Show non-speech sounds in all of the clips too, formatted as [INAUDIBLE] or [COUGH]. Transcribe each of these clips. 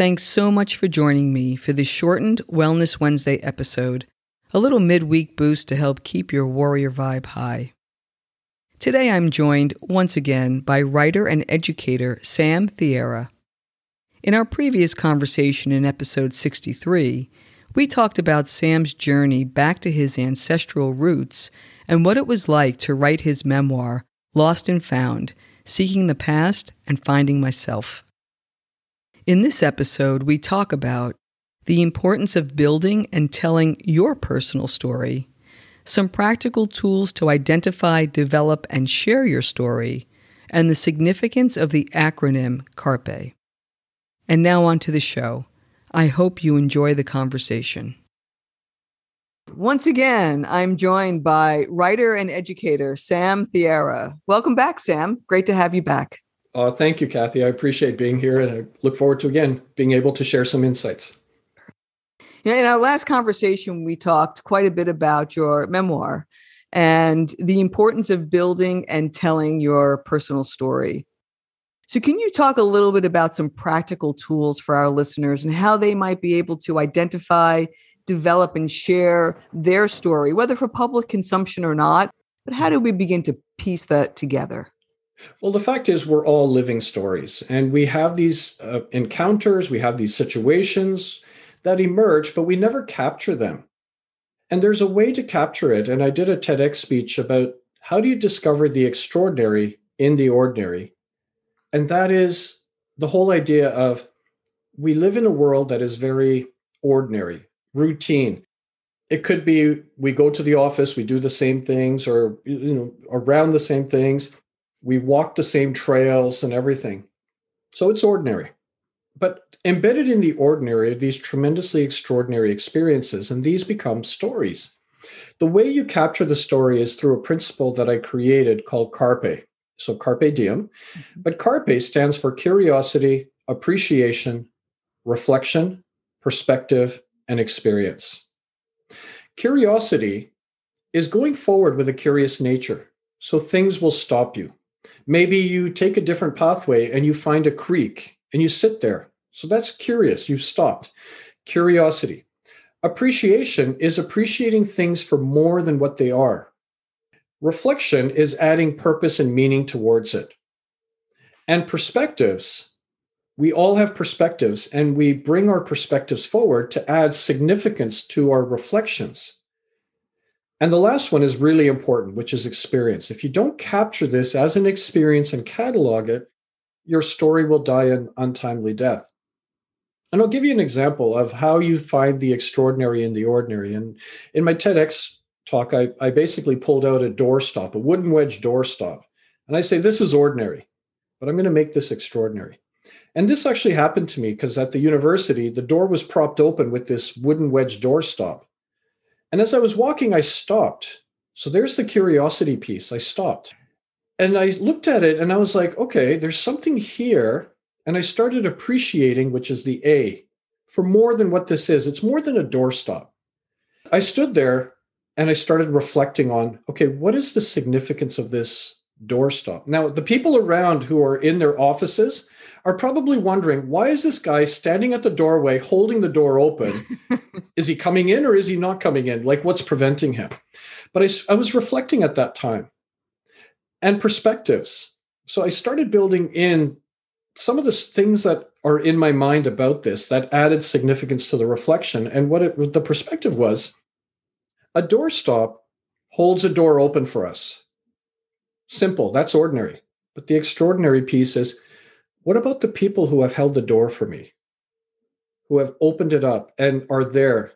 Thanks so much for joining me for this shortened Wellness Wednesday episode, a little midweek boost to help keep your warrior vibe high. Today I'm joined once again by writer and educator Sam Thiara. In our previous conversation in episode 63, we talked about Sam's journey back to his ancestral roots and what it was like to write his memoir, Lost and Found Seeking the Past and Finding Myself. In this episode, we talk about the importance of building and telling your personal story, some practical tools to identify, develop, and share your story, and the significance of the acronym CARPE. And now on to the show. I hope you enjoy the conversation. Once again, I'm joined by writer and educator Sam Thiara. Welcome back, Sam. Great to have you back. Uh, thank you, Kathy. I appreciate being here and I look forward to again being able to share some insights. Yeah, in our last conversation, we talked quite a bit about your memoir and the importance of building and telling your personal story. So, can you talk a little bit about some practical tools for our listeners and how they might be able to identify, develop, and share their story, whether for public consumption or not? But how do we begin to piece that together? Well, the fact is, we're all living stories, and we have these uh, encounters, we have these situations that emerge, but we never capture them. And there's a way to capture it. And I did a TEDx speech about how do you discover the extraordinary in the ordinary? And that is the whole idea of we live in a world that is very ordinary, routine. It could be we go to the office, we do the same things, or you know, around the same things we walk the same trails and everything. So it's ordinary. But embedded in the ordinary are these tremendously extraordinary experiences, and these become stories. The way you capture the story is through a principle that I created called CARPE. So Carpe Diem. Mm-hmm. But CARPE stands for curiosity, appreciation, reflection, perspective, and experience. Curiosity is going forward with a curious nature. So things will stop you. Maybe you take a different pathway and you find a creek and you sit there. So that's curious. You've stopped. Curiosity. Appreciation is appreciating things for more than what they are. Reflection is adding purpose and meaning towards it. And perspectives, we all have perspectives and we bring our perspectives forward to add significance to our reflections. And the last one is really important, which is experience. If you don't capture this as an experience and catalog it, your story will die an untimely death. And I'll give you an example of how you find the extraordinary in the ordinary. And in my TEDx talk, I, I basically pulled out a doorstop, a wooden wedge doorstop. And I say, this is ordinary, but I'm going to make this extraordinary. And this actually happened to me because at the university, the door was propped open with this wooden wedge doorstop. And as I was walking, I stopped. So there's the curiosity piece. I stopped and I looked at it and I was like, okay, there's something here. And I started appreciating, which is the A, for more than what this is. It's more than a doorstop. I stood there and I started reflecting on, okay, what is the significance of this doorstop? Now, the people around who are in their offices are probably wondering why is this guy standing at the doorway holding the door open? [LAUGHS] is he coming in or is he not coming in? Like, what's preventing him? But I, I was reflecting at that time and perspectives. So I started building in some of the things that are in my mind about this that added significance to the reflection. And what it, the perspective was a doorstop holds a door open for us. Simple, that's ordinary. But the extraordinary piece is what about the people who have held the door for me, who have opened it up and are there?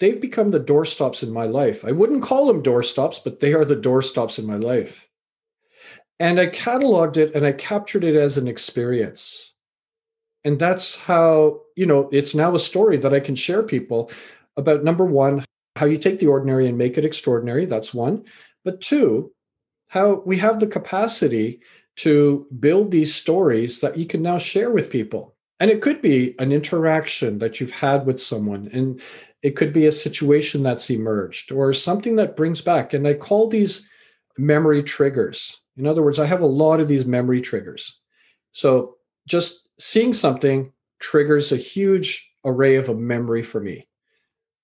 They've become the doorstops in my life. I wouldn't call them doorstops, but they are the doorstops in my life. And I cataloged it and I captured it as an experience. and that's how you know it's now a story that i can share people about number one how you take the ordinary and make it extraordinary that's one but two how we have the capacity to build these stories that you can now share with people. And it could be an interaction that you've had with someone and it could be a situation that's emerged or something that brings back. And i call these memory triggers. In other words i have a lot of these memory triggers. So just seeing something triggers a huge array of a memory for me.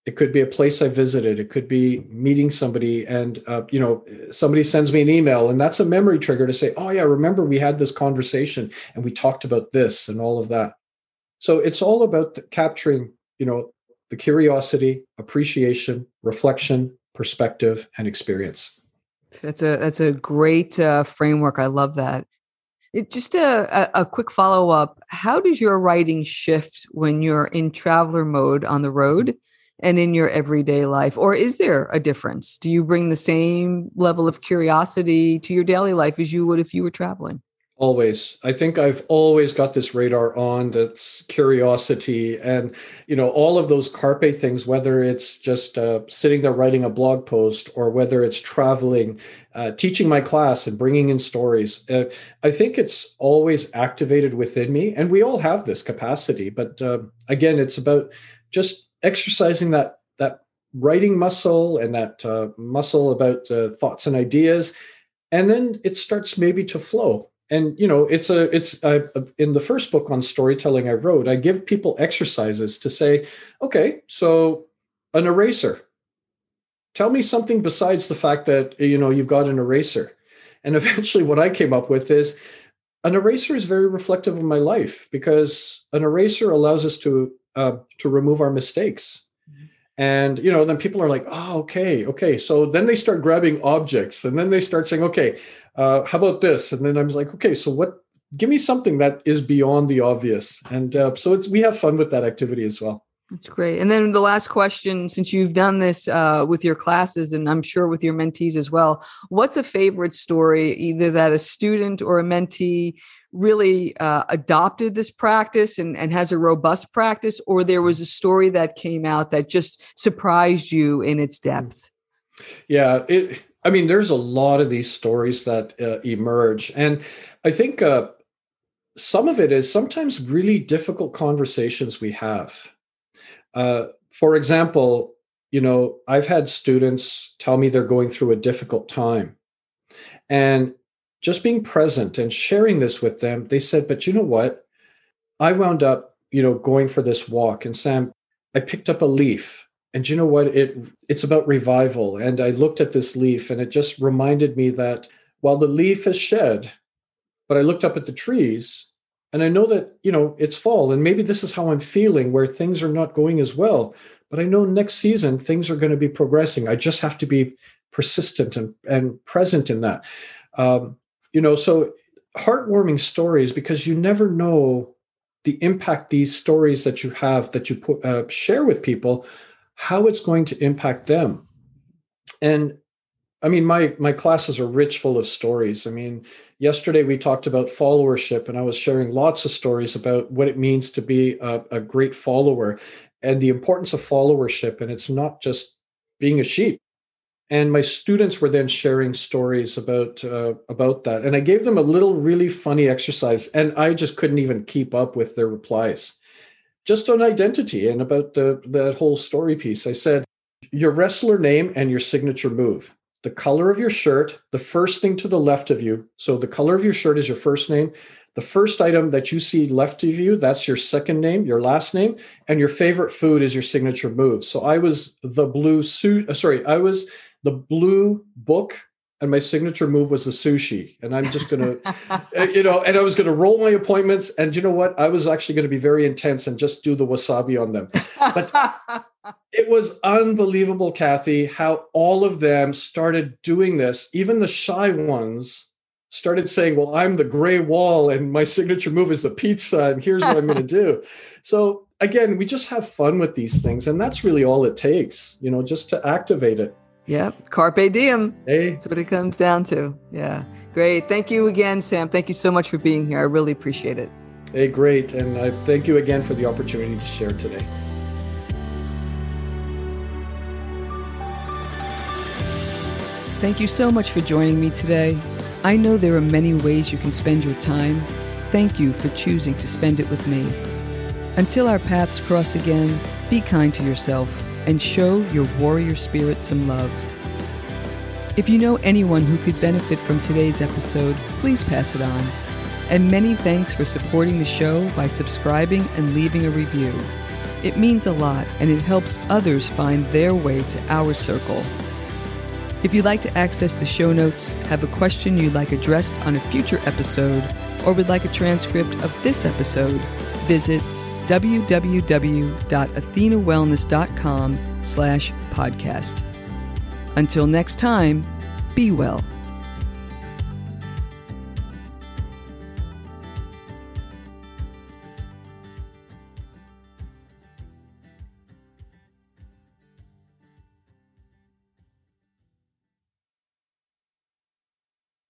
It could be a place I visited. It could be meeting somebody, and uh, you know, somebody sends me an email, and that's a memory trigger to say, "Oh yeah, remember we had this conversation and we talked about this and all of that." So it's all about capturing, you know, the curiosity, appreciation, reflection, perspective, and experience. That's a that's a great uh, framework. I love that. It, just a, a, a quick follow up. How does your writing shift when you're in traveler mode on the road and in your everyday life? Or is there a difference? Do you bring the same level of curiosity to your daily life as you would if you were traveling? always i think i've always got this radar on that's curiosity and you know all of those carpe things whether it's just uh, sitting there writing a blog post or whether it's traveling uh, teaching my class and bringing in stories uh, i think it's always activated within me and we all have this capacity but uh, again it's about just exercising that that writing muscle and that uh, muscle about uh, thoughts and ideas. And then it starts maybe to flow. And you know it's a it's a, a, in the first book on storytelling i wrote i give people exercises to say okay so an eraser. Tell me something besides the fact that you know you've got an eraser. And [LAUGHS] eventually what i came up with is an eraser is very reflective of my life because an eraser allows us to uh, to remove our mistakes mm-hmm. and you know then people are like oh okay okay so then they start grabbing objects and then they start saying okay uh, how about this? And then i'm like, okay, so what? Give me something that is beyond the obvious. And uh, so it's we have fun with that activity as well. That's great. And then the last question, since you've done this uh, with your classes, and I'm sure with your mentees as well, what's a favorite story, either that a student or a mentee really uh, adopted this practice and, and has a robust practice, or there was a story that came out that just surprised you in its depth? Yeah, it, I mean, there's a lot of these stories that uh, emerge. And I think uh, some of it is sometimes really difficult conversations we have. Uh, for example, you know, I've had students tell me they're going through a difficult time. And just being present and sharing this with them, they said, but you know what? I wound up, you know, going for this walk. And Sam, I picked up a leaf and you know what it it's about revival and i looked at this leaf and it just reminded me that while the leaf is shed but i looked up at the trees and i know that you know it's fall and maybe this is how i'm feeling where things are not going as well but i know next season things are going to be progressing i just have to be persistent and, and present in that um, you know so heartwarming stories because you never know the impact these stories that you have that you put, uh, share with people how it's going to impact them. And I mean, my my classes are rich full of stories. I mean, yesterday we talked about followership, and I was sharing lots of stories about what it means to be a, a great follower and the importance of followership. And it's not just being a sheep. And my students were then sharing stories about uh, about that, and I gave them a little really funny exercise, and I just couldn't even keep up with their replies just on identity and about the that whole story piece. I said your wrestler name and your signature move. The color of your shirt, the first thing to the left of you. So the color of your shirt is your first name. The first item that you see left of you, that's your second name, your last name, and your favorite food is your signature move. So I was the blue suit. Uh, sorry, I was the blue book and my signature move was the sushi. And i'm just gonna uh, [LAUGHS] you know and i was gonna roll my appointments. And you know what? I was actually gonna be very intense and just do the wasabi on them. But [LAUGHS] it was unbelievable kathy how all of them started doing this. Even the shy ones started saying well i'm the gray wall and my signature move is the pizza and here's what i'm gonna do. [LAUGHS] So again we just have fun with these things. And that's really all it takes you know just to activate it Yep. Carpe diem. Hey. That's what it comes down to. Yeah. Great. Thank you again, Sam. Thank you so much for being here. I really appreciate it. Hey, great. And I thank you again for the opportunity to share today. Thank you so much for joining me today. I know there are many ways you can spend your time. Thank you for choosing to spend it with me. Until our paths cross again, be kind to yourself and show your warrior spirit some love. If you know anyone who could benefit from today's episode, please pass it on. And many thanks for supporting the show by subscribing and leaving a review. It means a lot and it helps others find their way to our circle. If you'd like to access the show notes, have a question you'd like addressed on a future episode, or would like a transcript of this episode, visit www.athenawellness.com slash podcast. Until next time, be well.